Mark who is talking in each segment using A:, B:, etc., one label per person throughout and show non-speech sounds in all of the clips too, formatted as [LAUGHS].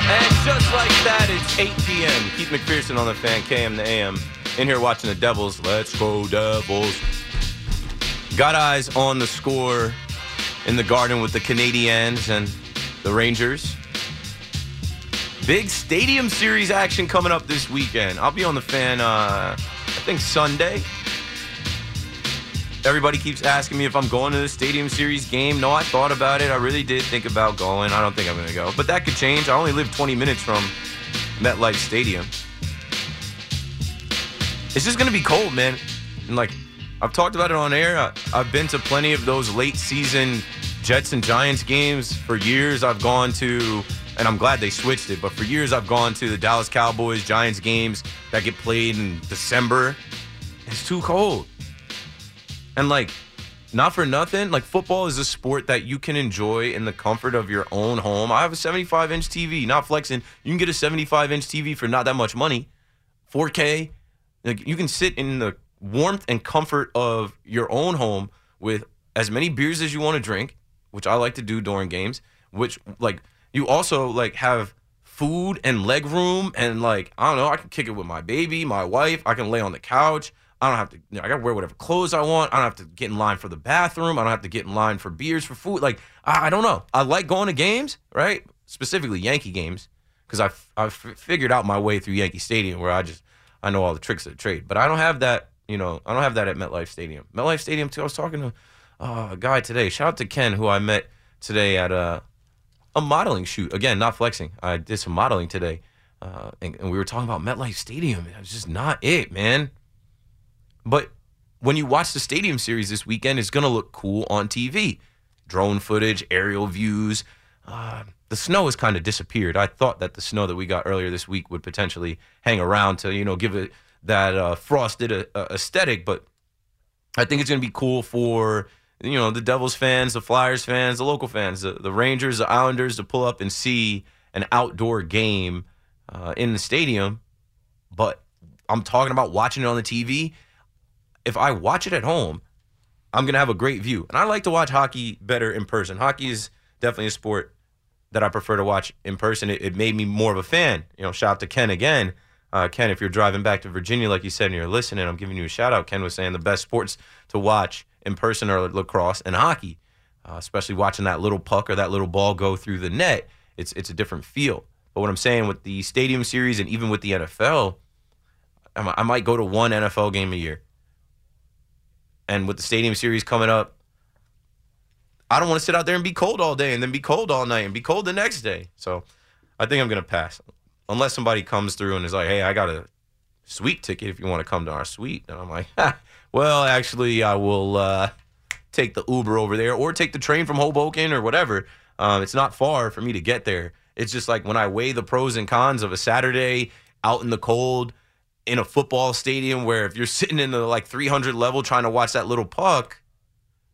A: And just like that, it's 8 p.m. Keith McPherson on the fan, KM the AM. In here watching the Devils. Let's go, Devils. Got eyes on the score in the garden with the Canadiens and the Rangers. Big Stadium Series action coming up this weekend. I'll be on the fan, uh, I think Sunday. Everybody keeps asking me if I'm going to the Stadium Series game. No, I thought about it. I really did think about going. I don't think I'm going to go. But that could change. I only live 20 minutes from MetLife Stadium. It's just going to be cold, man. And like, I've talked about it on air. I, I've been to plenty of those late season Jets and Giants games. For years, I've gone to, and I'm glad they switched it, but for years, I've gone to the Dallas Cowboys Giants games that get played in December. It's too cold. And like, not for nothing, like football is a sport that you can enjoy in the comfort of your own home. I have a 75 inch TV, not flexing. You can get a 75 inch TV for not that much money, 4K. Like you can sit in the warmth and comfort of your own home with as many beers as you want to drink, which I like to do during games. Which like you also like have food and leg room and like I don't know. I can kick it with my baby, my wife. I can lay on the couch. I don't have to. You know, I got to wear whatever clothes I want. I don't have to get in line for the bathroom. I don't have to get in line for beers for food. Like I, I don't know. I like going to games, right? Specifically Yankee games, because I I figured out my way through Yankee Stadium where I just I know all the tricks of the trade. But I don't have that. You know, I don't have that at MetLife Stadium. MetLife Stadium too. I was talking to uh, a guy today. Shout out to Ken who I met today at a a modeling shoot. Again, not flexing. I did some modeling today, uh, and, and we were talking about MetLife Stadium. It was just not it, man. But when you watch the Stadium Series this weekend, it's going to look cool on TV. Drone footage, aerial views. Uh, the snow has kind of disappeared. I thought that the snow that we got earlier this week would potentially hang around to, you know, give it that uh, frosted uh, aesthetic. But I think it's going to be cool for, you know, the Devils fans, the Flyers fans, the local fans, the, the Rangers, the Islanders to pull up and see an outdoor game uh, in the stadium. But I'm talking about watching it on the TV if I watch it at home, I'm gonna have a great view. And I like to watch hockey better in person. Hockey is definitely a sport that I prefer to watch in person. It, it made me more of a fan. You know, shout out to Ken again. Uh, Ken, if you're driving back to Virginia, like you said, and you're listening, I'm giving you a shout out. Ken was saying the best sports to watch in person are lacrosse and hockey, uh, especially watching that little puck or that little ball go through the net. It's it's a different feel. But what I'm saying with the Stadium Series and even with the NFL, I might go to one NFL game a year and with the stadium series coming up, I don't want to sit out there and be cold all day and then be cold all night and be cold the next day. So I think I'm going to pass. Unless somebody comes through and is like, hey, I got a suite ticket if you want to come to our suite. And I'm like, well, actually, I will uh, take the Uber over there or take the train from Hoboken or whatever. Um, it's not far for me to get there. It's just like when I weigh the pros and cons of a Saturday out in the cold in a football stadium where if you're sitting in the like 300 level trying to watch that little puck,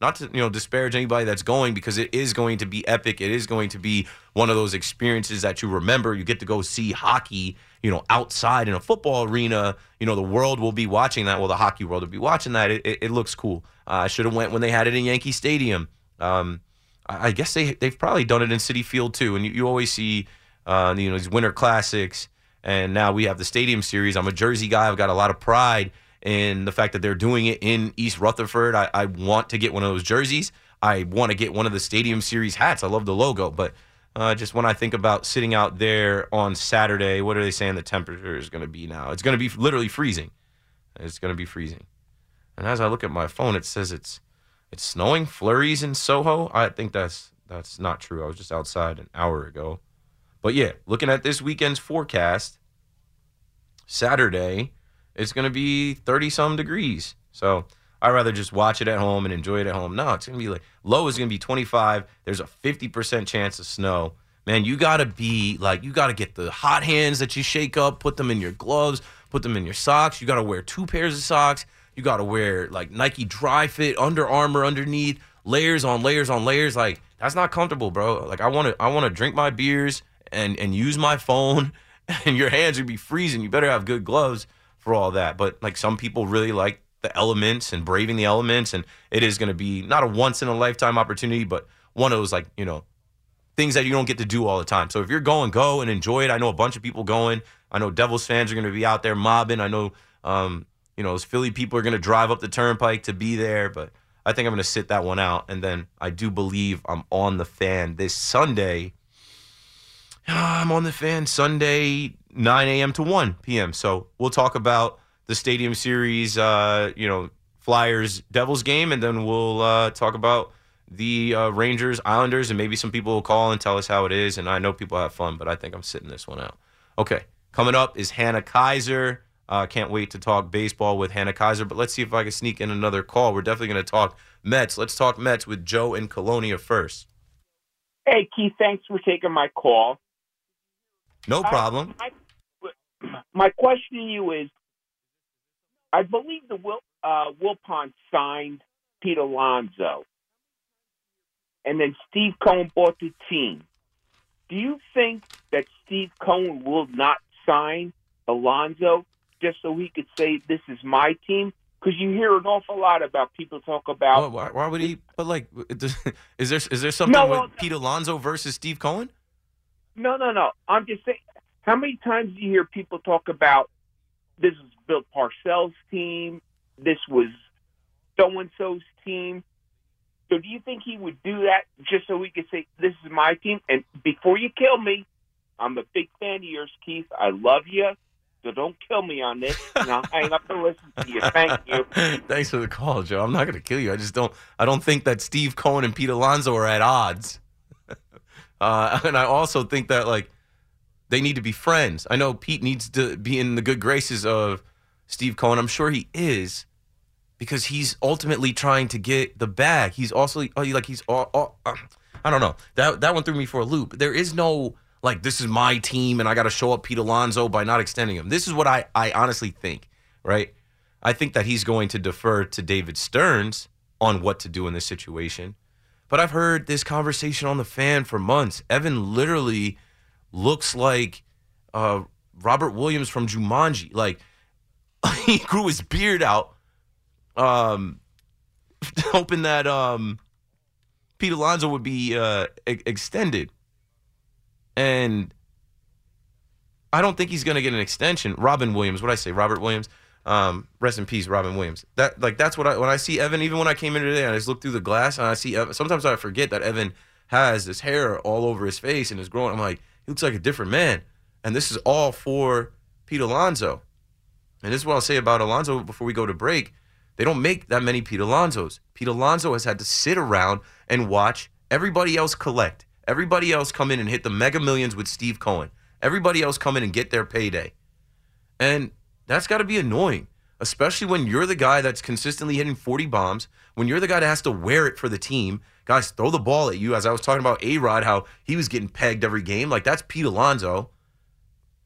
A: not to you know disparage anybody that's going because it is going to be epic. It is going to be one of those experiences that you remember. You get to go see hockey, you know, outside in a football arena. You know, the world will be watching that. Well, the hockey world will be watching that. It, it, it looks cool. Uh, I should have went when they had it in Yankee Stadium. Um, I, I, guess they they've probably done it in Citi Field too. And you, you always see, uh, you know, these Winter Classics and now we have the Stadium Series. I'm a Jersey guy. I've got a lot of pride in the fact that they're doing it in East Rutherford. I, I want to get one of those jerseys. I want to get one of the Stadium Series hats. I love the logo, but Uh, just when I think about sitting out there on Saturday, what are they saying the temperature is going to be now? It's going to be literally freezing. It's going to be freezing. And as I look at my phone, it says it's it's snowing, flurries in Soho. I think that's that's not true. I was just outside an hour ago. But yeah, looking at this weekend's forecast, Saturday, it's going to be 30 some degrees. So I'd rather just watch it at home and enjoy it at home. No, it's going to be like low is going to be 25. There's a 50% chance of snow. Man, you got to be like, you got to get the hot hands that you shake up, put them in your gloves, put them in your socks. You got to wear two pairs of socks. You got to wear like Nike Dri-FIT, Under Armour underneath, layers on layers on layers. Like, that's not comfortable, bro. Like, I want to, I want to drink my beers and, and use my phone, [LAUGHS] and your hands would be freezing. You better have good gloves for all that. But like, some people really like the elements and braving the elements. And it is going to be not a once in a lifetime opportunity, but one of those like, you know, things that you don't get to do all the time. So if you're going, go and enjoy it. I know a bunch of people going. I know Devils fans are going to be out there mobbing. I know, um, you know, those Philly people are going to drive up the turnpike to be there. But I think I'm going to sit that one out. And then I do believe I'm on the fan this Sunday. I'm on the fan Sunday, 9 a.m. to 1 p.m. So we'll talk about the Stadium Series, uh, you know, Flyers Devils game, and then we'll uh, talk about the uh, Rangers Islanders, and maybe some people will call and tell us how it is. And I know people have fun, but I think I'm sitting this one out. Okay, coming up is Hannah Keyser. Uh, can't wait to talk baseball with Hannah Keyser, but let's see if I can sneak in another call. We're definitely going to talk Mets. Let's talk Mets with Joe and Colonia first.
B: Hey, Keith, thanks for taking my call.
A: No problem.
B: I, my, my question to you is I believe the Will, uh, Wilpon signed Pete Alonso, and then Steve Cohen bought the team. Do you think that Steve Cohen will not sign Alonso just so he could say this is my team? Because you hear an awful lot about people talk about.
A: Why, why would he? But like, [LAUGHS] is there is there something
B: No,
A: with
B: well,
A: Pete Alonso versus Steve Cohen?
B: No, no, no. I'm just saying. How many times do you hear people talk about this was Bill Parcells' team, this was so and so's team? So do you think he would do that just so he could say this is my team? And before you kill me, I'm a big fan of yours, Keith. I love you. So don't kill me on this. And I'll hang up and listen to you. Thank you. [LAUGHS]
A: Thanks for the call, Joe. I'm not going to kill you. I just don't. I don't think that Steve Cohen and Pete Alonso are at odds. Uh, [LAUGHS] and I also think that like they need to be friends. I know Pete needs to be in the good graces of Steve Cohen. I'm sure he is because he's ultimately trying to get the bag. He's also oh, like he's all, all uh, I don't know. That that one threw me for a loop. There is no like this is my team and I got to show up Pete Alonso by not extending him. This is what I I honestly think, right? I think that he's going to defer to David Stearns on what to do in this situation. But I've heard this conversation on the fan for months. Evan literally looks like uh, Robert Williams from Jumanji. Like [LAUGHS] he grew his beard out, um, [LAUGHS] hoping that um, Pete Alonso would be uh, e- extended. And I don't think he's going to get an extension. Robin Williams, what I say, Robert Williams. Um, rest in peace, Robin Williams. That like that's what I when I see Evan. Even when I came in today, I just look through the glass and I see Evan. Sometimes I forget that Evan has this hair all over his face and is growing. I'm like, he looks like a different man. And this is all for Pete Alonso. And this is what I'll say about Alonso before we go to break. They don't make that many Pete Alonsos. Pete Alonso has had to sit around and watch everybody else collect. Everybody else come in and hit the mega millions with Steve Cohen. Everybody else come in and get their payday. And that's got to be annoying, especially when you're the guy that's consistently hitting 40 bombs, when you're the guy that has to wear it for the team. Guys, throw the ball at you. As I was talking about A Rod, how he was getting pegged every game. Like, that's Pete Alonso.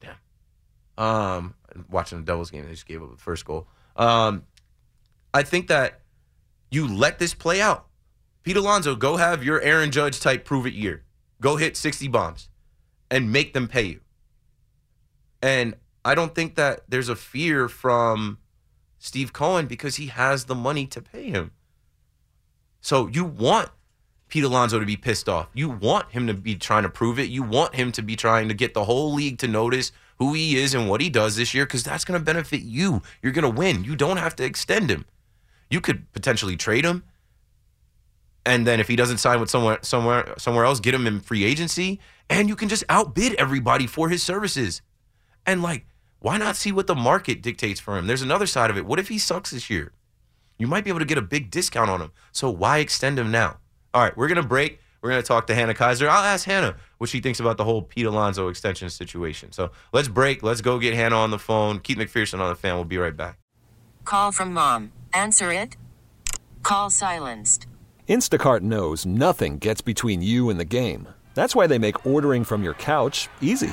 A: Damn. Um, watching the Devils game, they just gave up the first goal. Um, I think that you let this play out. Pete Alonso, go have your Aaron Judge type prove it year. Go hit 60 bombs and make them pay you. And I don't think that there's a fear from Steve Cohen because he has the money to pay him. So you want Pete Alonso to be pissed off. You want him to be trying to prove it. You want him to be trying to get the whole league to notice who he is and what he does this year because that's going to benefit you. You're going to win. You don't have to extend him. You could potentially trade him. And then if he doesn't sign with somewhere somewhere somewhere else, get him in free agency and you can just outbid everybody for his services. And like, why not see what the market dictates for him? There's another side of it. What if he sucks this year? You might be able to get a big discount on him. So why extend him now? All right, we're gonna break. We're gonna talk to Hannah Keyser. I'll ask Hannah what she thinks about the whole Pete Alonso extension situation. So let's break. Let's go get Hannah on the phone. Keith McPherson on the fan. We'll be right back.
C: Call from mom. Answer it. Call silenced.
D: Instacart knows nothing gets between you and the game. That's why they make ordering from your couch easy.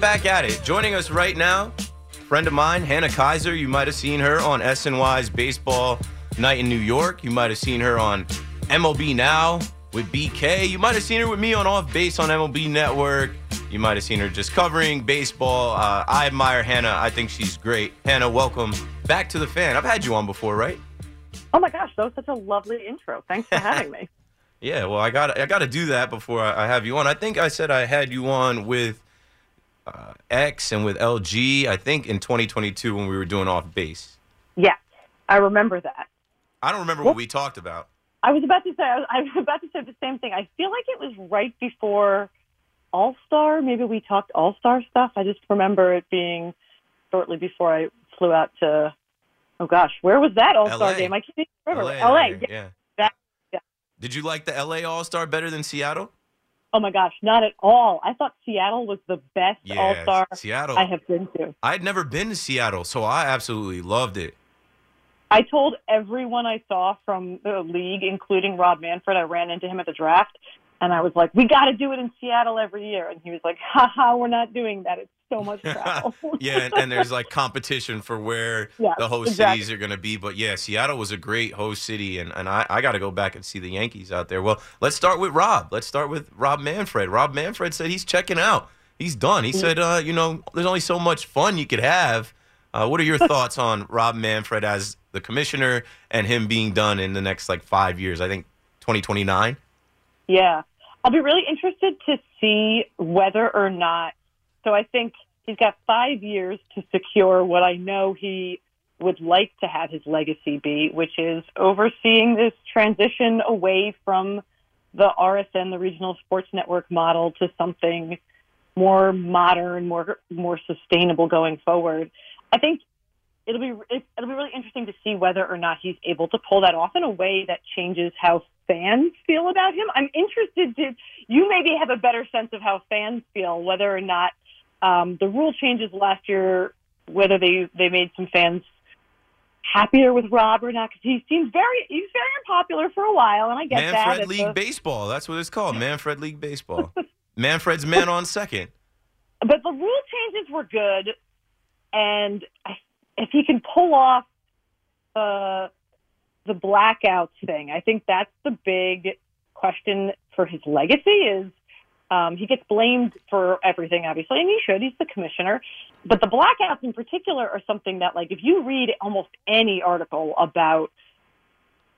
A: right back at it. Joining us right now, friend of mine, Hannah Keyser. You might have seen her on SNY's Baseball Night in New York. You might have seen her on MLB Now with BK. You might have seen her with me on Off Base on MLB Network. You might have seen her just covering baseball. Uh, I admire Hannah. I think she's great. Hannah, welcome back to the fan. I've had you on before, right?
E: Oh my gosh, that was such a lovely intro. Thanks for having me. [LAUGHS]
A: Yeah, well, I got I got to do that before I, I have you on. I think I said I had you on with uh, X and with LG. I think in 2022 when we were doing off base.
E: Yes, I remember that.
A: I don't remember what we talked about.
E: I was about to say I was, I was about to say the same thing. I feel like it was right before All Star. Maybe we talked All Star stuff. I just remember it being shortly before I flew out to. Oh gosh, where was that All Star game? I can't even remember.
A: LA,
E: LA.
A: yeah,
E: yeah.
A: yeah.
E: That, yeah.
A: Did you like the LA All Star better than Seattle?
E: Oh my gosh, not at all. I thought Seattle was the best
A: Yeah,
E: All Star
A: Seattle.
E: I have been to.
A: I'd never been to Seattle, so I absolutely loved it.
E: I told everyone I saw from the league, including Rob Manfred, I ran into him at the draft, and I was like, "We got to do it in Seattle every year." And he was like, "Ha ha, we're not doing that. It's so much travel." [LAUGHS]
A: yeah, and, and there's like competition for where [LAUGHS]
E: Yeah,
A: the host
E: exactly.
A: cities are going to be. But yeah, Seattle was a great host city, and, and I, I got to go back and see the Yankees out there. Well, let's start with Rob. Let's start with Rob Manfred. Rob Manfred said he's checking out. He's done. He said, uh, you know, there's only so much fun you could have. Uh, what are your [LAUGHS] thoughts on Rob Manfred as the commissioner and him being done in the next like five years? I think 2029.
E: Yeah. I'll be really interested to see whether or not. So I think he's got five years to secure what I know he would like to have his legacy be, which is overseeing this transition away from the RSN, the regional sports network model, to something more modern, more more sustainable going forward. I think it'll be it- it'll be really interesting to see whether or not he's able to pull that off in a way that changes how fans feel about him. I'm interested to you maybe have a better sense of how fans feel, whether or not um, the rule changes last year, whether they they made some fans happier with Rob or not, because he seems very he's very unpopular for a while, and I get that.
A: Manfred League
E: a-
A: Baseball. That's what it's called. [LAUGHS] Manfred League Baseball. [LAUGHS] Manfred's man on second.
E: but the rule changes were good, and I, if he can pull off the the blackouts thing, I think that's the big question for his legacy. Is um, he gets blamed for everything, obviously, and he should. He's the commissioner, but the blackouts in particular are something that, like, if you read almost any article about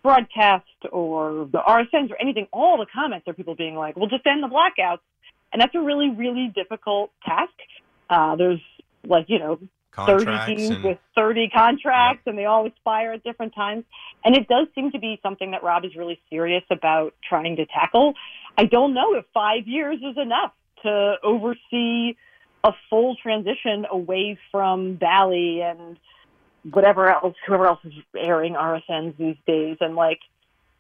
E: broadcast or the RSNs or anything, all the comments are people being like, "Well, just end the blackouts," and that's a really, really difficult task. Uh, there's like you know 30 teams
A: and
E: with 30 contracts and they all expire at different times. And it does seem to be something that Rob is really serious about trying to tackle. I don't know if five years is enough to oversee a full transition away from Bally and whatever else, whoever else is airing RSNs these days. And like,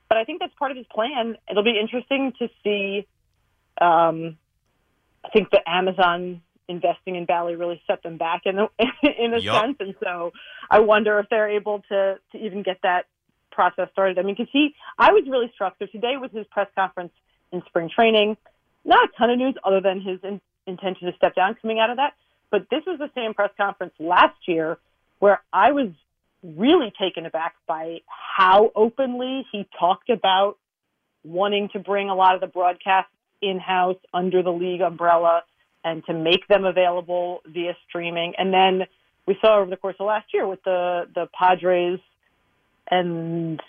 E: but I think that's part of his plan. It'll be interesting to see. Um, I think the Amazon investing in Bally really set them back in a, [LAUGHS] in a
A: Yup.
E: sense, and so I wonder if they're able to to even get that process started. I mean, because he, I was really struck. So today was his press conference in spring training. Not a ton of news other than his in, intention to step down coming out of that. But this was the same press conference last year where I was really taken aback by how openly he talked about wanting to bring a lot of the broadcasts in house under the league umbrella and to make them available via streaming. And then we saw over the course of last year with the the Padres and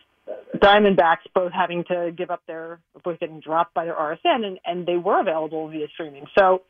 E: Diamondbacks both having to give up their both getting dropped by their RSN and, and they were available via streaming. So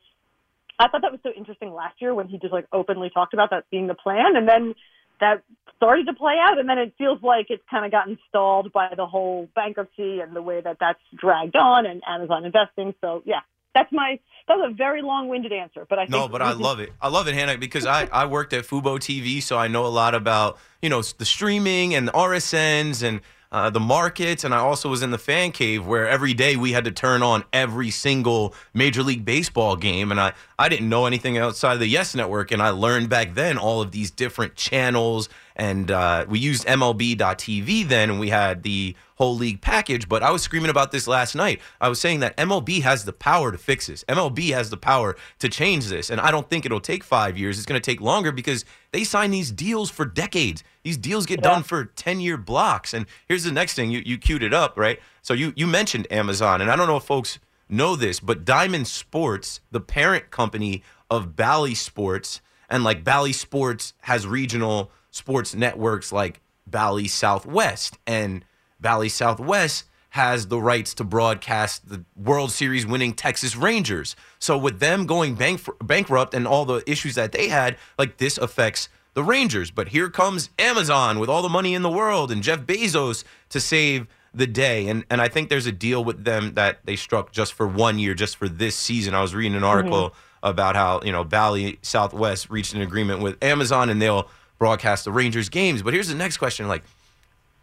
E: I thought that was so interesting last year when he just like openly talked about that being the plan and then that started to play out and then it feels like it's kind of gotten stalled by the whole bankruptcy and the way that that's dragged on and Amazon investing. So yeah, that's my that was a very long-winded answer, but I think
A: No, but I love it. I love it, Hannah, because I, I worked at Fubo TV, so I know a lot about you know the streaming and the RSNs and uh, the markets, and I also was in the fan cave where every day we had to turn on every single Major League Baseball game, and I I didn't know anything outside of the Yes Network, and I learned back then all of these different channels, and uh, we used MLB.TV then, and we had the whole league package. But I was screaming about this last night. I was saying that MLB has the power to fix this. MLB has the power to change this. And I don't think it'll take five years. It's going to take longer because they sign these deals for decades. These deals get done for 10 year blocks. And here's the next thing you, you queued it up, right? So you, you mentioned Amazon. And I don't know if folks know this, but Diamond Sports, the parent company of Bally Sports, and like Bally Sports has regional sports networks like Bally Southwest and Bally Southwest has the rights to broadcast the World Series winning Texas Rangers. So with them going bank bankrupt and all the issues that they had, like this affects the Rangers. But here comes Amazon with all the money in the world and Jeff Bezos to save the day. And and I think there's a deal with them that they struck just for one year, just for this season. I was reading an mm-hmm. article about how, you know, Bally Southwest reached an agreement with Amazon and they'll broadcast the Rangers games. But here's the next question like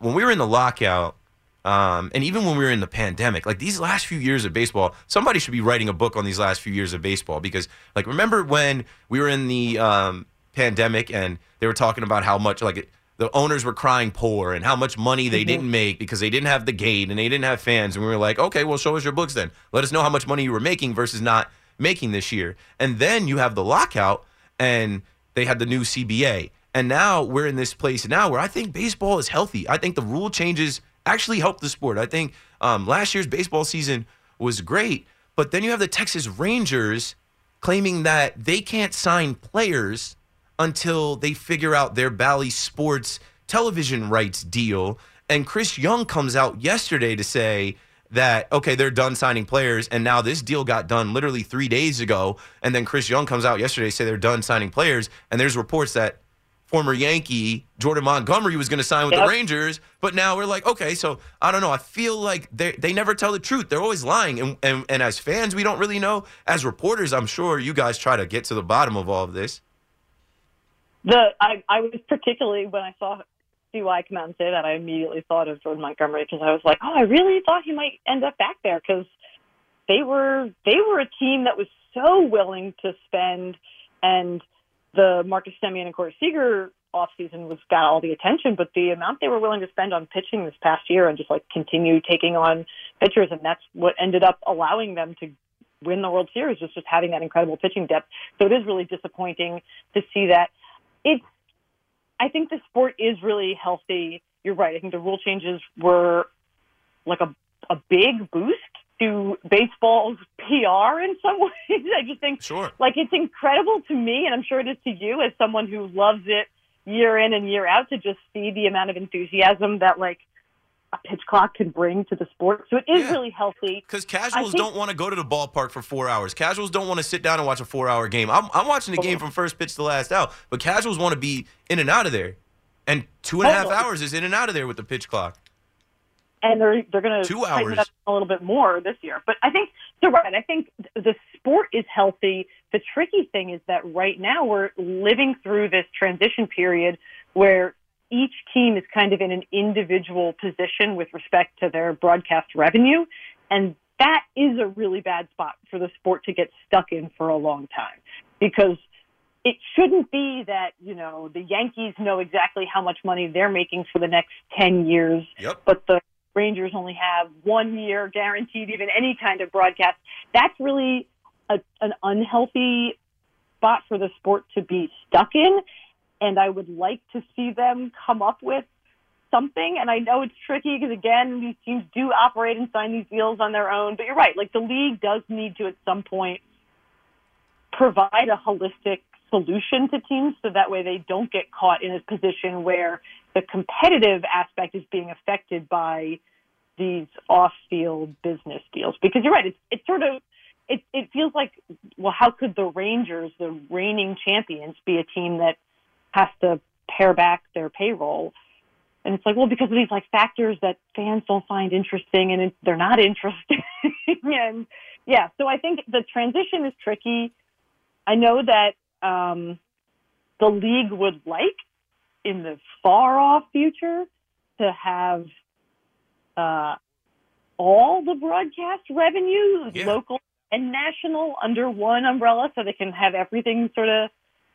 A: when we were in the lockout, um, and even when we were in the pandemic, like these last few years of baseball, somebody should be writing a book on these last few years of baseball because, like, remember when we were in the um, pandemic and they were talking about how much, like, the owners were crying poor and how much money they didn't make because they didn't have the gate and they didn't have fans. And we were like, okay, well, show us your books then. Let us know how much money you were making versus not making this year. And then you have the lockout and they had the new CBA. And now we're in this place now where I think baseball is healthy. I think the rule changes actually helped the sport. I think um, last year's baseball season was great, but then you have the Texas Rangers claiming that they can't sign players until they figure out their Bally Sports television rights deal. And Chris Young comes out yesterday to say that, okay, they're done signing players. And now this deal got done literally three days ago. And then Chris Young comes out yesterday say they're done signing players. And there's reports that former Yankee Jordan Montgomery was going to sign with
E: Yep.
A: the Rangers, but now we're like, okay, so I don't know. I feel like they they never tell the truth. They're always lying, and, and and as fans, we don't really know. As reporters, I'm sure you guys try to get to the bottom of all of this.
E: The I, I was particularly when I saw CY come out and say that, I immediately thought of Jordan Montgomery because I was like, oh, I really thought he might end up back there because they were they were a team that was so willing to spend, and the Marcus Semien and Corey Seager offseason was got all the attention, but the amount they were willing to spend on pitching this past year and just like continue taking on pitchers, and that's what ended up allowing them to win the World Series was just having that incredible pitching depth. So it is really disappointing to see that. It's I think the sport is really healthy. You're right. I think the rule changes were like a a big boost to baseball's PR in some [LAUGHS] ways. I just think
A: Sure.
E: like it's incredible to me, and I'm sure it is to you as someone who loves it year in and year out to just see the amount of enthusiasm that like a pitch clock can bring to the sport. So it is
A: Yeah.
E: really healthy.
A: Because casuals
E: think-
A: don't want to go to the ballpark for four hours. Casuals don't want to sit down and watch a four-hour game. I'm, I'm watching the game from first pitch to last out, but casuals want to be in and out of there. And two and a half hours is in and out of there with the pitch clock.
E: And they're they're going to
A: Two
E: tighten
A: hours.
E: up a little bit more this year. But I think you're right. I think the sport is healthy. The tricky thing is that right now we're living through this transition period where each team is kind of in an individual position with respect to their broadcast revenue. And that is a really bad spot for the sport to get stuck in for a long time because it shouldn't be that, you know, the Yankees know exactly how much money they're making for the next 10 years,
A: Yep.
E: but the Rangers only have one year guaranteed even any kind of broadcast. That's really a, an unhealthy spot for the sport to be stuck in. And I would like to see them come up with something. And I know it's tricky because, again, these teams do operate and sign these deals on their own. But you're right. Like the league does need to, at some point, provide a holistic solution to teams so that way they don't get caught in a position where the competitive aspect is being affected by these off-field business deals. Because you're right, it's it's sort of it it feels like well, how could the Rangers, the reigning champions, be a team that has to pare back their payroll? And it's like, well, because of these like factors that fans don't find interesting, and it, they're not [LAUGHS] interesting. and yeah, so I think the transition is tricky. I know that um, the league would like in the far off future to have uh, all the broadcast revenue,
A: Yeah.
E: local and national, under one umbrella, so they can have everything sort of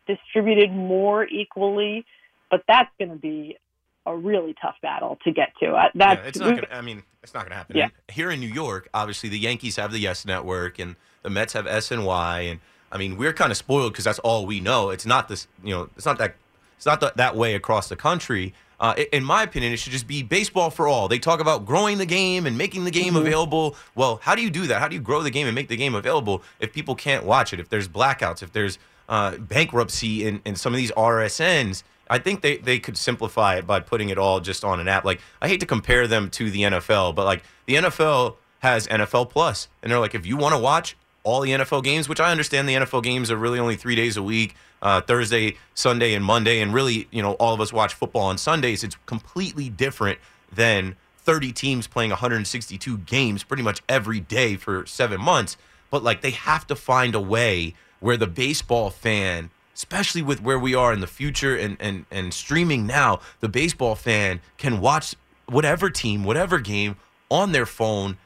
E: distributed more equally. But that's going to be a really tough battle to get to. Uh, That's
A: yeah, it's not gonna. I mean, it's not gonna happen.
E: Yeah.
A: Here in New York, obviously, the Yankees have the Yes Network, and the Mets have SNY, and I mean, we're kind of spoiled because that's all we know. It's not this, you know, it's not that, it's not that, that way across the country. Uh, in my opinion, it should just be baseball for all. They talk about growing the game and making the game available. Well, how do you do that? How do you grow the game and make the game available if people can't watch it? If there's blackouts, if there's uh, bankruptcy in, in some of these RSNs, I think they, they could simplify it by putting it all just on an app. Like I hate to compare them to the NFL, but like the NFL has NFL Plus, and they're like, if you want to watch all the NFL games, which I understand the NFL games are really only three days a week, uh, Thursday, Sunday, and Monday, and really, you know, all of us watch football on Sundays. It's completely different than 30 teams playing 162 games pretty much every day for seven months. But like they have to find a way where the baseball fan especially with where we are in the future and, and, and streaming now, the baseball fan can watch whatever team, whatever game on their phone.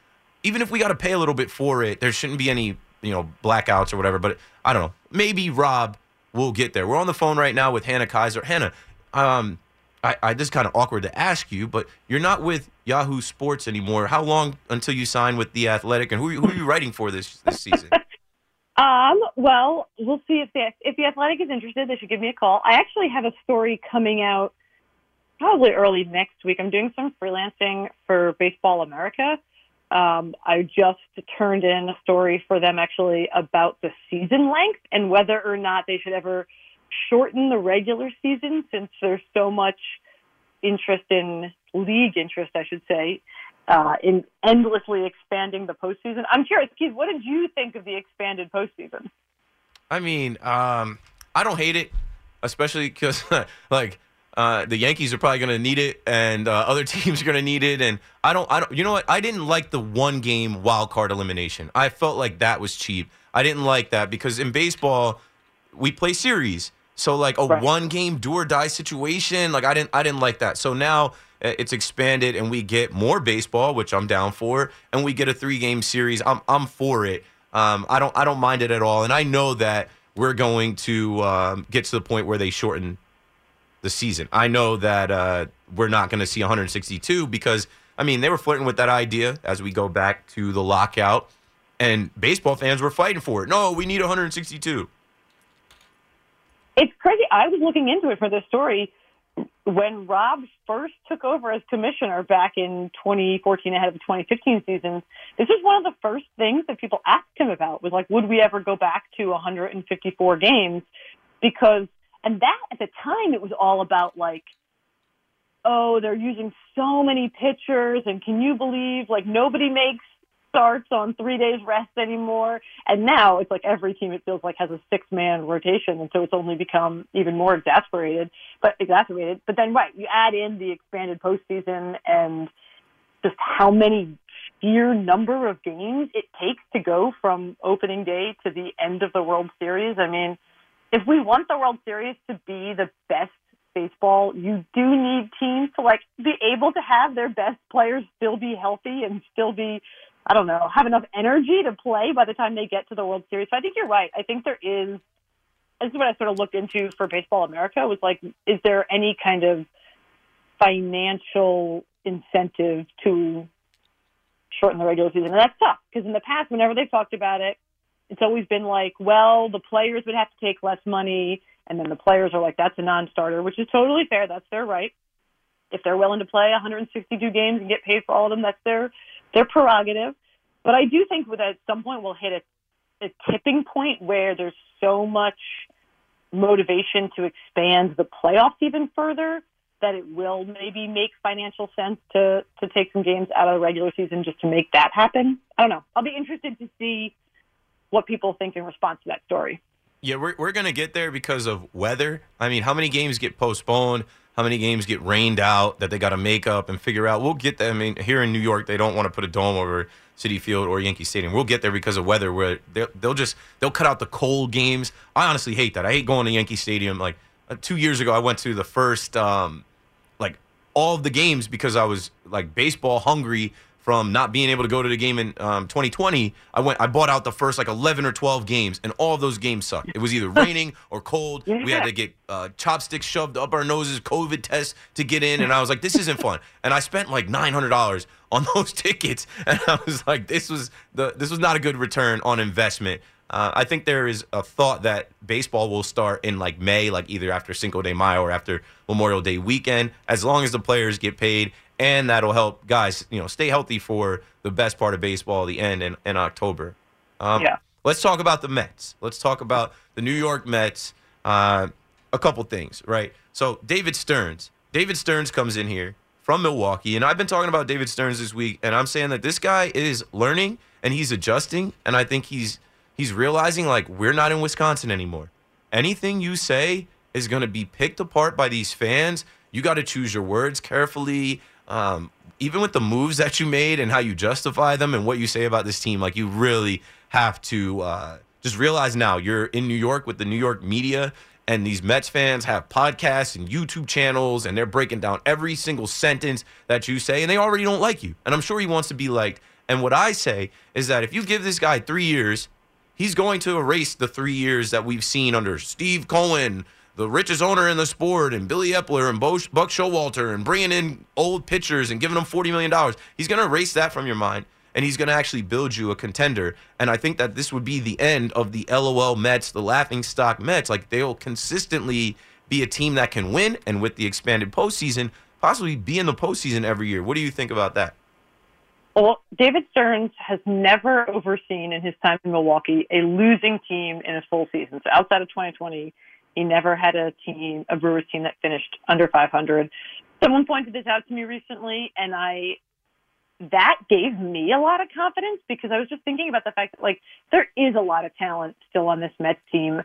A: Even if we got to pay a little bit for it, there shouldn't be any, you know, blackouts or whatever. But I don't know. Maybe Rob will get there. We're on the phone right now with Hannah Keyser. Hannah, um, I, I this is kind of awkward to ask you, but you're not with Yahoo Sports anymore. How long until you sign with the Athletic, and who, who are you writing for this this season? [LAUGHS]
E: Um, well, we'll see if the if the athletic is interested, they should give me a call. I actually have a story coming out probably early next week. I'm doing some freelancing for Baseball America. Um, I just turned in a story for them actually about the season length and whether or not they should ever shorten the regular season since there's so much interest in league interest, I should say, uh, in endlessly expanding the postseason. I'm curious, Keith, what did you think of the expanded postseason?
A: I mean, um, I don't hate it, especially because [LAUGHS] like uh, the Yankees are probably going to need it, and uh, other [LAUGHS] teams are going to need it. And I don't, I don't. You know what? I didn't like the one game wild card elimination. I felt like that was cheap. I didn't like that because in baseball we play series. So like a
E: Right.
A: one game do or die situation, like I didn't I didn't like that. So now uh, it's expanded and we get more baseball, which I'm down for, and we get a three game series. I'm I'm for it. Um, I don't I don't mind it at all, and I know that we're going to um, get to the point where they shorten the season. I know that uh, we're not going to see 162 because I mean they were flirting with that idea as we go back to the lockout, and baseball fans were fighting for it. No, we need 162.
E: It's crazy. I was looking into it for this story when Rob first took over as commissioner back in 2014 ahead of the 2015 season. This was one of the first things that people asked him about was like, would we ever go back to 154 games? Because, and that at the time, it was all about like, oh, they're using so many pitchers, and can you believe like nobody makes starts on three days rest anymore? And now it's like every team it feels like has a six man rotation, and so it's only become even more exasperated. But exacerbated. But then right, you add in the expanded postseason and just how many sheer number of games it takes to go from opening day to the end of the World Series. I mean, if we want the World Series to be the best baseball, you do need teams to like be able to have their best players still be healthy and still be, I don't know, have enough energy to play by the time they get to the World Series. So I think you're right. I think there is. This is what I sort of looked into for Baseball America was like, is there any kind of financial incentive to shorten the regular season? And that's tough because in the past, whenever they've talked about it, it's always been like, well, the players would have to take less money, and then the players are like, that's a non-starter, which is totally fair. That's their right. If they're willing to play 162 games and get paid for all of them, that's their their prerogative. But I do think that at some point we'll hit a, a tipping point where there's so much motivation to expand the playoffs even further that it will maybe make financial sense to to take some games out of the regular season just to make that happen. I don't know. I'll be interested to see what people think in response to that story.
A: Yeah, we're, we're going to get there because of weather. I mean, how many games get postponed? How many games get rained out that they got to make up and figure out? We'll get there. I mean, here in New York, they don't want to put a dome over Citi Field or Yankee Stadium. We'll get there because of weather, where they'll, they'll just they'll cut out the cold games. I honestly hate that. I hate going to Yankee Stadium. Like uh, two years ago, I went to the first um, like all of the games because I was like baseball hungry from not being able to go to the game in um, 2020, I went. I bought out the first like 11 or 12 games, and all of those games sucked. It was either [LAUGHS] raining or cold.
E: Yeah.
A: We had to get uh, chopsticks shoved up our noses, COVID tests to get in, and I was like, "This isn't fun." And I spent like $900 on [LAUGHS] those tickets, and I was like, "This was the this was not a good return on investment." Uh, I think there is a thought that baseball will start in like May, like either after Cinco de Mayo or after Memorial Day weekend, as long as the players get paid and that'll help guys, you know, stay healthy for the best part of baseball, the end in, in October. Um,
E: Yeah.
A: Let's talk about the Mets. Let's talk about the New York Mets. Uh, a couple things, right? So David Stearns. David Stearns comes in here from Milwaukee, and I've been talking about David Stearns this week, and I'm saying that this guy is learning and he's adjusting, and I think he's he's realizing like we're not in Wisconsin anymore. Anything you say is going to be picked apart by these fans. You got to choose your words carefully. Um, even with the moves that you made and how you justify them and what you say about this team, like you really have to uh, just realize now you're in New York with the New York media, and these Mets fans have podcasts and YouTube channels, and they're breaking down every single sentence that you say, and they already don't like you. And I'm sure he wants to be liked. And what I say is that if you give this guy three years, he's going to erase the three years that we've seen under Steve Cohen, the richest owner in the sport, and Billy Eppler and Bo- Buck Showalter, and bringing in old pitchers and giving them $40 million. He's going to erase that from your mind, and he's going to actually build you a contender. And I think that this would be the end of the LOL Mets, the laughing stock Mets. Like, they'll consistently be a team that can win, and with the expanded postseason, possibly be in the postseason every year. What do you think about that?
E: Well, David Stearns has never overseen in his time in Milwaukee a losing team in a full season. So outside of 2020, he never had a team, a Brewers team that finished under 500. Someone pointed this out to me recently, and I that gave me a lot of confidence because I was just thinking about the fact that like there is a lot of talent still on this Mets team,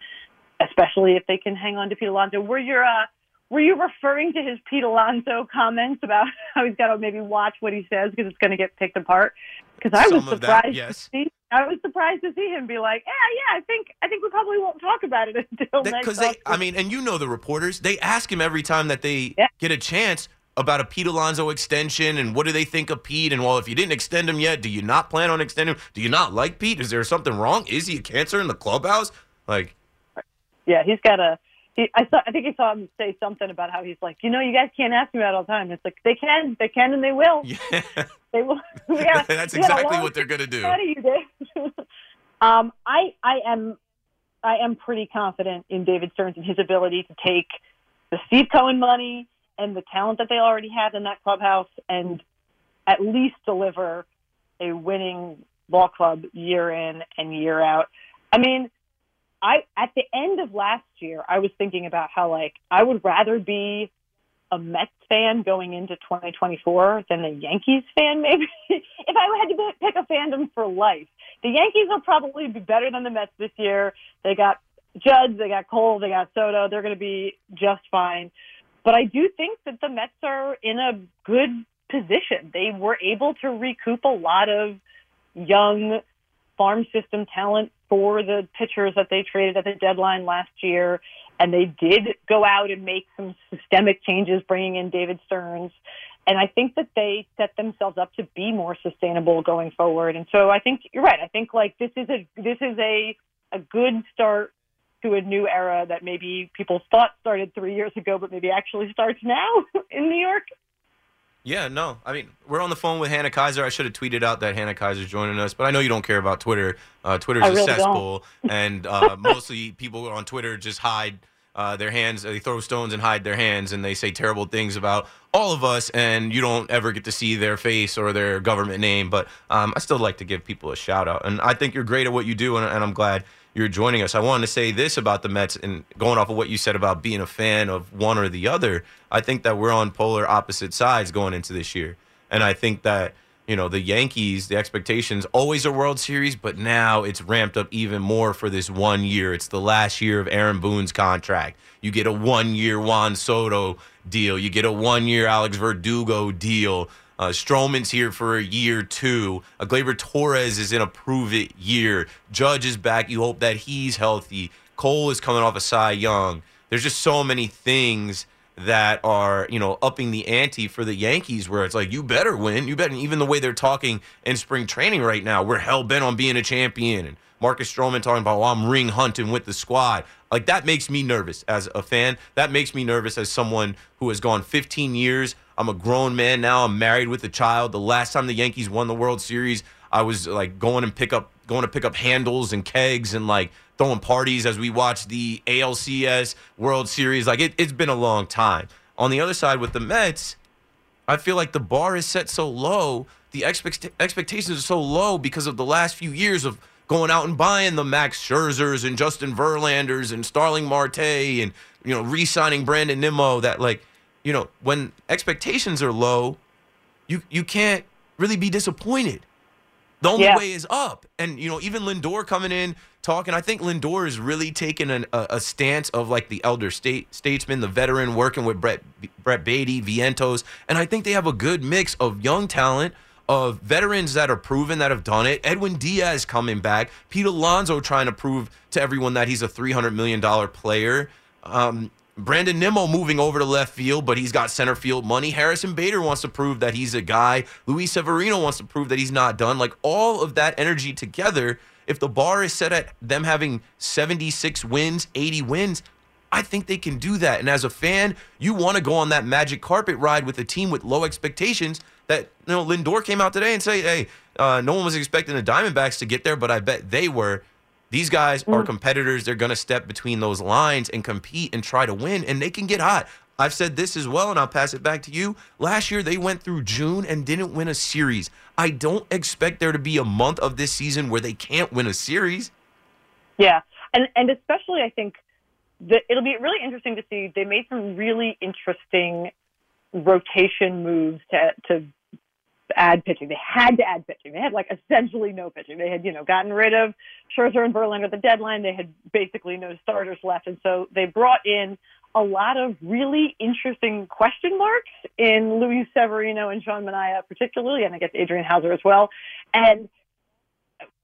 E: especially if they can hang on to Pete Alonso. Were you uh, were you referring to his Pete Alonso comments about [LAUGHS] how he's got to maybe watch what he says because it's going to get picked apart? Because I was
A: Some that,
E: surprised
A: yes.
E: to see. I was surprised to see him be like, "Yeah, yeah, I think I think we probably won't talk about it [LAUGHS] until next."
A: Because they, I mean, and you know the reporters, they ask him every time that they
E: Yeah.
A: get a chance about a Pete Alonso extension and what do they think of Pete? And well, if you didn't extend him yet, do you not plan on extending him? Do you not like Pete? Is there something wrong? Is he a cancer in the clubhouse? Like,
E: Yeah, he's got a. He, I saw. I think I saw him say something about how he's like, you know, you guys can't ask me that all the time. It's like they can, they can, and they will.
A: yeah, [LAUGHS]
E: They will. [LAUGHS] yeah,
A: that's
E: we got a
A: exactly what they're gonna do.
E: How do you do? [LAUGHS] um, I I am I am pretty confident in David Stearns and his ability to take the Steve Cohen money and the talent that they already have in that clubhouse and at least deliver a winning ball club year in and year out. I mean, I at the end of last year, I was thinking about how like I would rather be a Mets fan going into 2024 than a Yankees fan. Maybe [LAUGHS] if I had to pick a fandom for life, the Yankees will probably be better than the Mets this year. They got Judge, they got Cole, they got Soto. They're going to be just fine. But I do think that the Mets are in a good position. They were able to recoup a lot of young farm system talent for the pitchers that they traded at the deadline last year. and they did go out and make some systemic changes, bringing in David Stearns. And I think that they set themselves up to be more sustainable going forward. And so I think you're right. I think like this is a this is a a good start to a new era that maybe people thought started three years ago, but maybe actually starts now [LAUGHS] in New York.
A: Yeah, no. I mean, we're on the phone with Hannah Keyser. I should have tweeted out that Hannah Keyser's joining us, but I know you don't care about Twitter. Uh, Twitter's
E: I
A: a
E: really
A: cesspool, [LAUGHS] and uh, mostly people on Twitter just hide uh, their hands. They throw stones and hide their hands, and they say terrible things about all of us, and you don't ever get to see their face or their government name. But um, I still like to give people a shout out, and I think you're great at what you do, and, and I'm glad you're joining us. I wanted to say this about the Mets, and going off of what you said about being a fan of one or the other, I think that we're on polar opposite sides going into this year. And I think that, you know, the Yankees, the expectations always a World Series, but now it's ramped up even more for this one year. It's the last year of Aaron Boone's contract. You get a one year Juan Soto deal, you get a one year Alex Verdugo deal. Uh, Stroman's here for a year two. Uh, Gleyber Torres is in a prove it year. Judge is back. You hope that he's healthy. Cole is coming off a Cy Young. There's just so many things that are you know upping the ante for the Yankees, where it's like you better win, you better. Even the way they're talking in spring training right now, we're hell bent on being a champion. And Marcus Stroman talking about, well, I'm ring hunting with the squad. Like that makes me nervous as a fan. That makes me nervous as someone who has gone 15 years. I'm a grown man now. I'm married with a child. The last time the Yankees won the World Series, I was like going and pick up going to pick up handles and kegs and like throwing parties as we watch the ALCS World Series. Like it, it's been a long time. On the other side with the Mets, I feel like the bar is set so low. The expect- expectations are so low because of the last few years of going out and buying the Max Scherzers and Justin Verlanders and Starling Marte and you know re-signing Brandon Nimmo. That like you know when expectations are low, you you can't really be disappointed. The only
E: Yeah.
A: way is up. And, you know, even Lindor coming in talking, I think Lindor is really taking an, a, a stance of like the elder state statesman, the veteran working with Brett, Brett Baty, Vientos. And I think they have a good mix of young talent, of veterans that are proven that have done it. Edwin Diaz coming back, Pete Alonso trying to prove to everyone that he's a $300 million player. Um, Brandon Nimmo moving over to left field, but he's got center field money. Harrison Bader wants to prove that he's a guy. Luis Severino wants to prove that he's not done. Like all of that energy together, if the bar is set at them having 76 wins, 80 wins, I think they can do that. And as a fan, you want to go on that magic carpet ride with a team with low expectations. That you know, Lindor came out today and say, "Hey, uh, no one was expecting the Diamondbacks to get there, but I bet they were." These guys are mm. competitors. They're going to step between those lines and compete and try to win, and they can get hot. I've said this as well, and I'll pass it back to you. Last year, they went through June and didn't win a series. I don't expect there to be a month of this season where they can't win a series.
E: Yeah, and and especially I think that it'll be really interesting to see. They made some really interesting rotation moves to to add pitching. They had to add pitching. They had like essentially no pitching. They had you know gotten rid of Scherzer and Verlander at the deadline. They had basically no starters left, and so they brought in a lot of really interesting question marks in Luis Severino and Sean Manaea particularly, and I guess Adrian Houser as well. And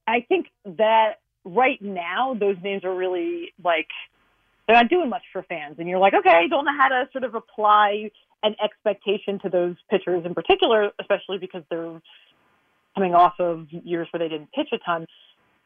E: I think that right now those names are really like they're not doing much for fans, and you're like, okay, I don't know how to sort of apply an expectation to those pitchers in particular, especially because they're coming off of years where they didn't pitch a ton.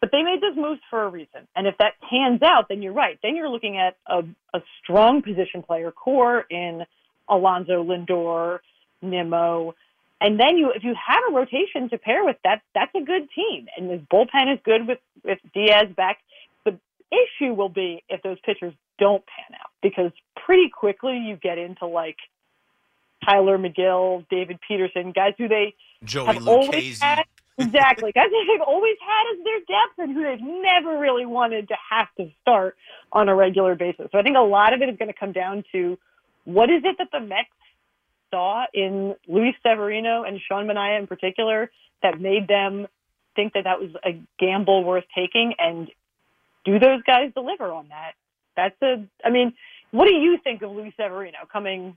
E: But they made those moves for a reason, and if that pans out, then you're right. Then you're looking at a, a strong position player core in Alonso Lindor, Nimmo, and then you, if you have a rotation to pair with that, that's a good team. And this bullpen is good with with Diaz back. The issue will be if those pitchers don't pan out, because pretty quickly you get into like Tylor Megill, David Peterson, guys who they
A: Joey
E: have always had exactly guys who they've always had as their depth and who they've never really wanted to have to start on a regular basis. So I think a lot of it is going to come down to what is it that the Mets saw in Luis Severino and Sean Manaea in particular that made them think that that was a gamble worth taking, and do those guys deliver on that? That's a. I mean, what do you think of Luis Severino coming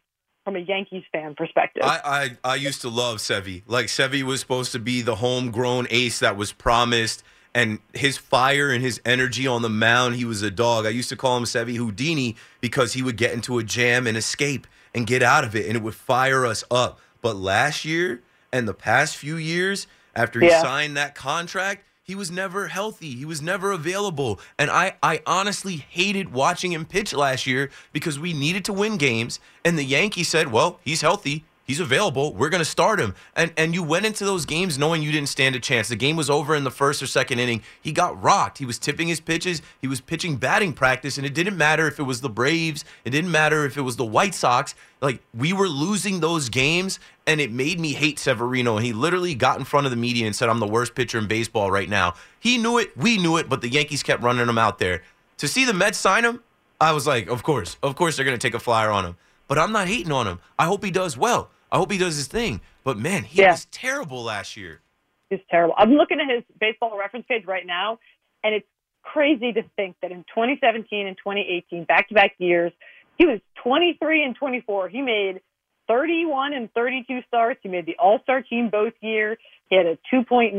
E: from a Yankees fan perspective?
A: I, I I used to love Sevy. Like Sevy was supposed to be the homegrown ace that was promised, and his fire and his energy on the mound, he was a dog. I used to call him Sevi Houdini because he would get into a jam and escape and get out of it, and it would fire us up. But last year and the past few years, after he
E: Yeah.
A: signed that contract, he was never healthy. He was never available. And I, I honestly hated watching him pitch last year because we needed to win games. And the Yankees said, well, he's healthy. He's available. We're going to start him. And and you went into those games knowing you didn't stand a chance. The game was over in the first or second inning. He got rocked. He was tipping his pitches. He was pitching batting practice. And it didn't matter if it was the Braves. It didn't matter if it was the White Sox. Like we were losing those games. And it made me hate Severino. He literally got in front of the media and said, I'm the worst pitcher in baseball right now. He knew it. We knew it. But the Yankees kept running him out there. To see the Mets sign him, I was like, of course. Of course they're going to take a flyer on him. But I'm not hating on him. I hope he does well. I hope he does his thing. But man, he
E: Yeah.
A: was terrible last year.
E: He's terrible. I'm looking at his baseball reference page right now, and it's crazy to think that in 2017 and 2018, back to back years, he was 23 and 24. He made 31 and 32 starts. He made the All Star team both years. He had a 2.98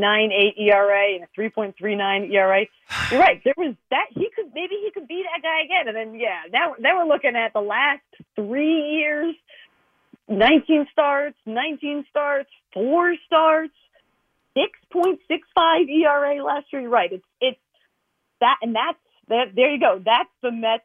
E: ERA and a 3.39 ERA. You're right. There was that. He could maybe he could be that guy again. And then yeah, now now we're looking at the last three years. 19 starts, 19 starts, four starts. 6.65 ERA last year. You're right. It's it's that, and that's that. There you go. That's the Mets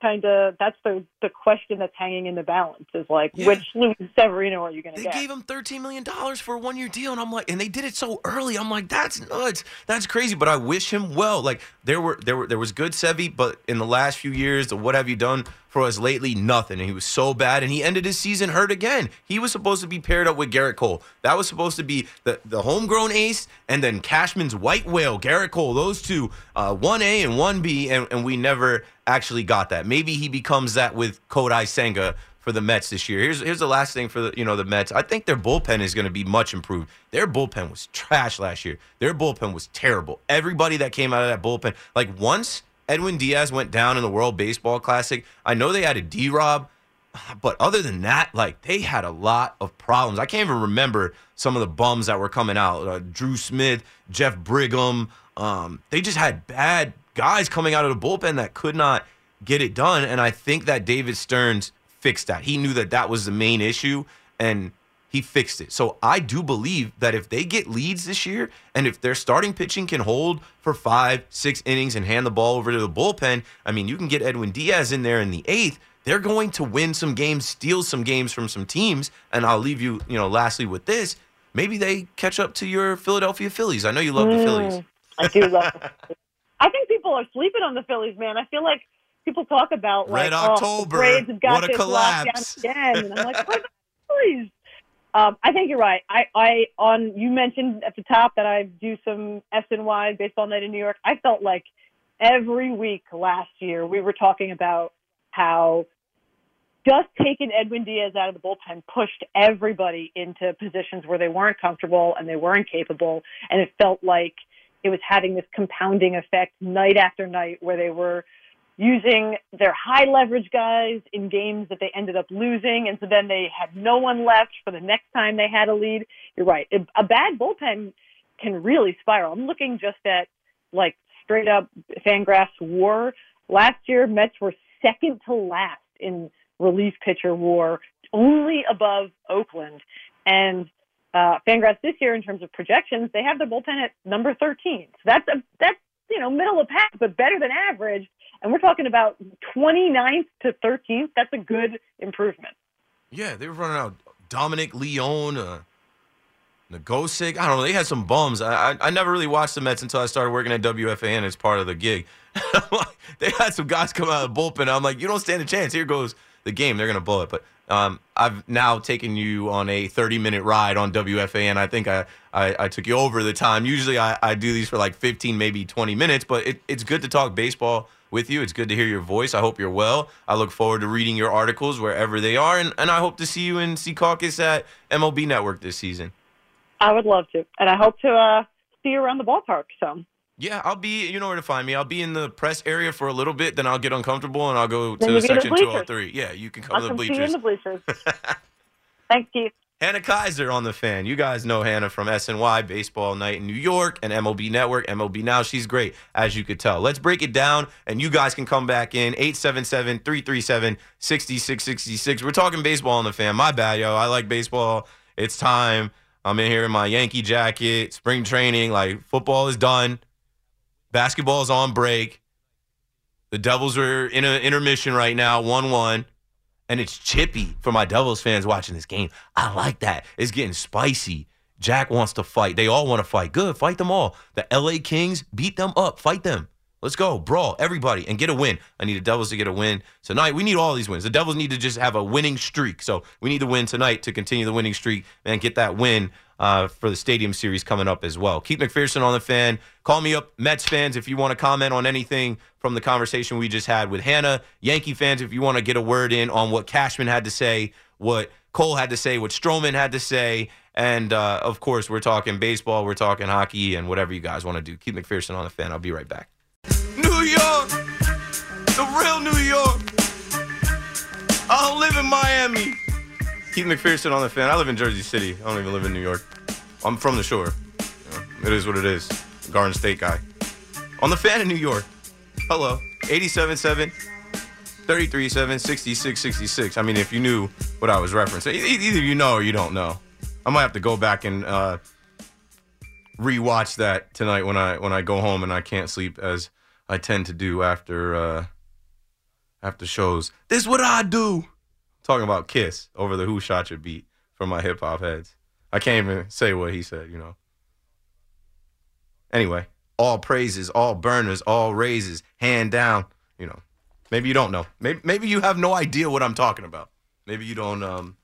E: kind of. That's the the question that's hanging in the balance. Is like
A: Yeah.
E: which Luis Severino are you going to
A: They gave him $13 million for a one year deal. And I'm like, and they did it so early. I'm like, that's nuts. That's crazy. But I wish him well. Like there were there were there was good Sevi, but in the last few years, the what have you done for us lately? Nothing. And he was so bad. And he ended his season hurt again. He was supposed to be paired up with Gerrit Cole. That was supposed to be the, the homegrown ace and then Cashman's white whale, Gerrit Cole, those two, uh, 1A and 1B, and, and we never actually got that. Maybe he becomes that with Kodai Senga for the Mets this year. Here's here's the last thing for the you know the Mets. I think their bullpen is going to be much improved. Their bullpen was trash last year. Their bullpen was terrible. Everybody that came out of that bullpen, like once Edwin Diaz went down in the World Baseball Classic, I know they had a D Rob, but other than that, like they had a lot of problems. I can't even remember some of the bums that were coming out. Uh, Drew Smith, Jeff Brigham. Um, they just had bad guys coming out of the bullpen that could not get it done. And I think that David Stearns fixed that. He knew that that was the main issue, and he fixed it. So I do believe that if they get leads this year, and if their starting pitching can hold for five, six innings and hand the ball over to the bullpen, I mean, you can get Edwin Diaz in there in the eighth. They're going to win some games, steal some games from some teams. And I'll leave you, you know, lastly with this. Maybe they catch up to your Philadelphia Phillies. I know you love the Phillies.
E: Mm, I do love. the I think people are sleeping on the Phillies, man. I feel like people talk about like
A: Red
E: oh, the
A: October,
E: have got
A: what a collapse.
E: again, and I'm like, what the [LAUGHS] Phillies? Um, I think you're right. I, I on you mentioned at the top that I do some SNY baseball night in New York. I felt like every week last year we were talking about how just taking Edwin Diaz out of the bullpen pushed everybody into positions where they weren't comfortable and they weren't capable, and it felt like it was having this compounding effect night after night where they were using their high leverage guys in games that they ended up losing. And so then they had no one left for the next time they had a lead. You're right. A bad bullpen can really spiral. I'm looking just at like straight up Fangraphs war. Last year, Mets were second to last in relief pitcher war, only above Oakland. And uh, Fangraphs this year, in terms of projections, they have their bullpen at number 13. So that's a that's you know middle of pack, but better than average. And we're talking about 29th to 13th. That's a good improvement.
A: Yeah, they were running out Dominic Leone, uh, Nogosek. I don't know. They had some bums. I, I I never really watched the Mets until I started working at WFAN as part of the gig. [LAUGHS] they had some guys come out of the bullpen. I'm like, you don't stand a chance. Here goes the game. They're gonna blow it. But um, I've now taken you on a 30 minute ride on WFAN. I think I, I, I took you over the time. Usually I, I do these for like 15, maybe 20 minutes. But it, it's good to talk baseball with you. It's good to hear your voice. I hope you're well. I look forward to reading your articles wherever they are, and, and I hope to see you in Secaucus at MLB Network this season.
E: I would love to, and I hope to uh, see you around the ballpark. So
A: Yeah, I'll be. You know where to find me. I'll be in the press area for a little bit, then I'll get uncomfortable and I'll go
E: Then
A: to
E: you get in the
A: section 203. Yeah, you can come
E: I'll
A: to the
E: come see you in the bleachers. [LAUGHS] Thanks, Keith.
A: Hannah Keyser on the fan. You guys know Hannah from SNY Baseball Night in New York and MLB Network, MLB Now. She's great, as you could tell. Let's break it down, and you guys can come back in 877 337 6666. We're talking baseball on the fan. My bad, yo. I like baseball. It's time. I'm in here in my Yankee jacket, spring training. Like, football is done, basketball is on break. The Devils are in an intermission right now, 1 1 and it's chippy for my Devils fans watching this game. I like that. It's getting spicy. Jack wants to fight. They all want to fight. Good, fight them all. The LA Kings beat them up. Fight them. Let's go, brawl, everybody, and get a win. I need the Devils to get a win tonight. We need all these wins. The Devils need to just have a winning streak. So we need to win tonight to continue the winning streak and get that win uh, for the Stadium Series coming up as well. Keith McPherson on the fan. Call me up, Mets fans, if you want to comment on anything from the conversation we just had with Hannah. Yankee fans, if you want to get a word in on what Cashman had to say, what Cole had to say, what Stroman had to say. And uh, of course, we're talking baseball, we're talking hockey, and whatever you guys want to do. Keith McPherson on the fan. I'll be right back. New York, the real New York. I don't live in Miami. Keith McPherson on the fan. I live in Jersey City. I don't even live in New York. I'm from the shore. You know, it is what it is. Garden State guy. On the fan in New York. Hello. 87.7, 33.7, 66.66. I mean, if you knew what I was referencing. Either you know or you don't know. I might have to go back and uh, rewatch that tonight when I when I go home and I can't sleep as I tend to do after uh, after shows. This is what I do. Talking about Kiss over the Who Shot Your beat for my hip hop heads. I can't even say what he said, you know. Anyway, all praises, all burners, all raises, hand down. You know, maybe you don't know. Maybe maybe you have no idea what I'm talking about. Maybe you don't um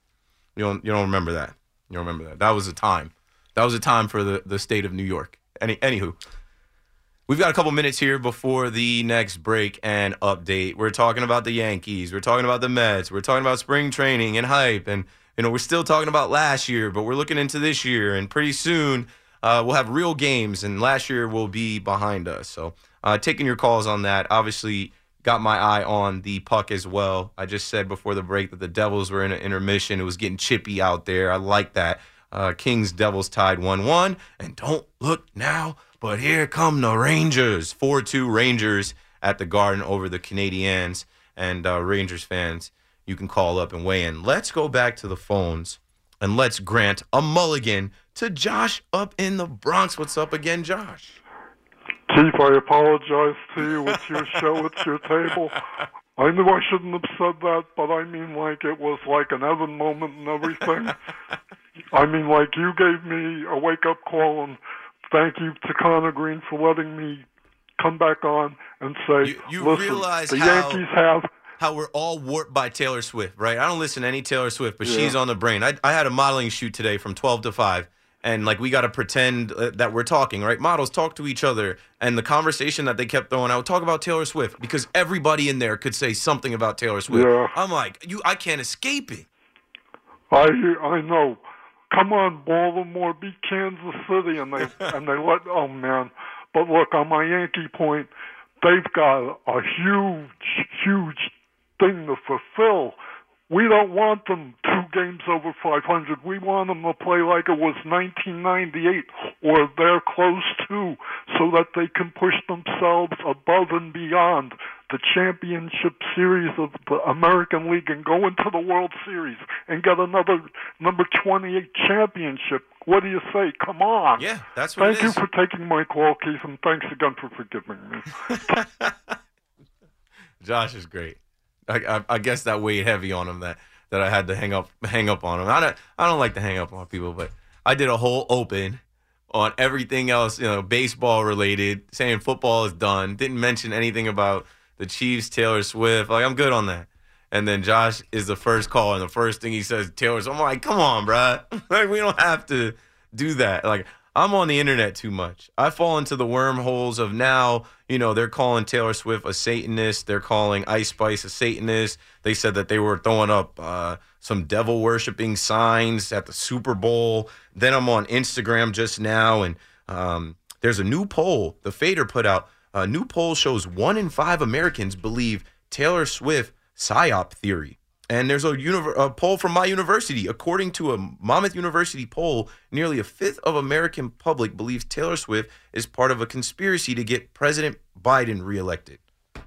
A: you don't you don't remember that. You don't remember that. That was a time. That was a time for the the state of New York. Any anywho. We've got a couple minutes here before the next break and update. We're talking about the Yankees. We're talking about the Mets. We're talking about spring training and hype. And, you know, we're still talking about last year, but we're looking into this year. And pretty soon, uh, we'll have real games, and last year will be behind us. So, uh, taking your calls on that. Obviously, got my eye on the puck as well. I just said before the break that the Devils were in an intermission. It was getting chippy out there. I like that. Uh, Kings Devils tied 1 1. And don't look now, but here come the Rangers. 4 2 Rangers at the Garden over the Canadiens. And uh, Rangers fans, you can call up and weigh in. Let's go back to the phones and let's grant a mulligan to Josh up in the Bronx. What's up again, Josh?
F: Keith, I apologize to you. It's your show, it's your table. I knew I shouldn't have said that, but I mean, like, it was like an Evan moment and everything. I mean, like, you gave me a wake up call, and thank you to Connor Green for letting me come back on and say,
A: You, you
F: listen,
A: realize
F: the
A: how,
F: Yankees have.
A: how we're all warped by Taylor Swift, right? I don't listen to any Taylor Swift, but
F: Yeah.
A: she's on the brain. I, I had a modeling shoot today from 12 to 5. And like we got to pretend uh, that we're talking, right? Models talk to each other, and the conversation that they kept throwing out, talk about Taylor Swift because everybody in there could say something about Taylor Swift.
F: Yeah.
A: I'm like, you, I can't escape it.
F: I I know. Come on, Baltimore beat Kansas City, and they [LAUGHS] and they let. Oh man! But look, on my Yankee point, they've got a huge, huge thing to fulfill. We don't want them two games over 500. We want them to play like it was 1998 or they're close to, so that they can push themselves above and beyond the championship series of the American League and go into the World Series and get another number 28 championship. What do you say? Come on.
A: Yeah, that's what
F: Thank you for taking my call, Keith, and thanks again for forgiving me. [LAUGHS]
A: Josh is great. I, I, I guess that weighed heavy on him that, that I had to hang up hang up on him. I don't I don't like to hang up on people, but I did a whole open on everything else, you know, baseball related, saying football is done. Didn't mention anything about the Chiefs, Taylor Swift. Like I'm good on that. And then Josh is the first call, and the first thing he says, Taylor. Swift. I'm like, come on, bro. [LAUGHS] like we don't have to do that. Like I'm on the internet too much. I fall into the wormholes of now, you know, they're calling Taylor Swift a Satanist. They're calling Ice Spice a Satanist. They said that they were throwing up uh, some devil worshiping signs at the Super Bowl. Then I'm on Instagram just now, and um, there's a new poll the Fader put out. A new poll shows one in five Americans believe Taylor Swift psyop theory. And there's a, a poll from my university. According to a Monmouth University poll, nearly a fifth of American public believes Taylor Swift is part of a conspiracy to get President Biden reelected.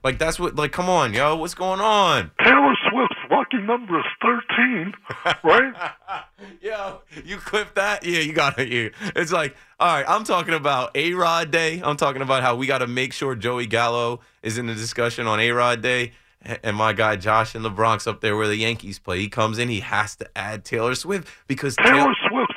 A: Like that's what. Like, come on, yo, what's going on?
F: Taylor Swift's lucky number is 13, right? [LAUGHS]
A: Yo, you clip that? Yeah, you got it. Yeah. It's like, all right, I'm talking about A Rod Day. I'm talking about how we got to make sure Joey Gallo is in the discussion on A Rod Day. And my guy Josh in the Bronx up there where the Yankees play, he comes in, he has to add Taylor Swift because
F: Taylor Swift.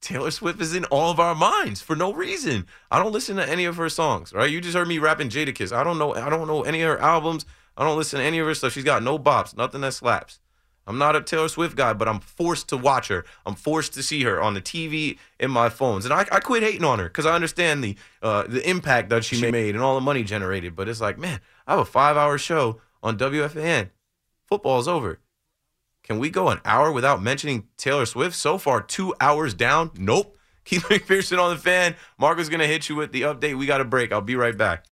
A: Taylor Swift is in all of our minds for no reason. I don't listen to any of her songs, right? You just heard me rapping Jadakiss. I don't know. I don't know any of her albums. I don't listen to any of her stuff. She's got no bops, nothing that slaps. I'm not a Taylor Swift guy, but I'm forced to watch her. I'm forced to see her on the TV in my phones, and I, I quit hating on her because I understand the uh, the impact that she made and all the money generated. But it's like, man, I have a five hour show on WFAN. Football's over. Can we go an hour without mentioning Taylor Swift? So far, two hours down. Nope. [LAUGHS] Keith McPherson on the fan. Marco's gonna hit you with the update. We got a break. I'll be right back.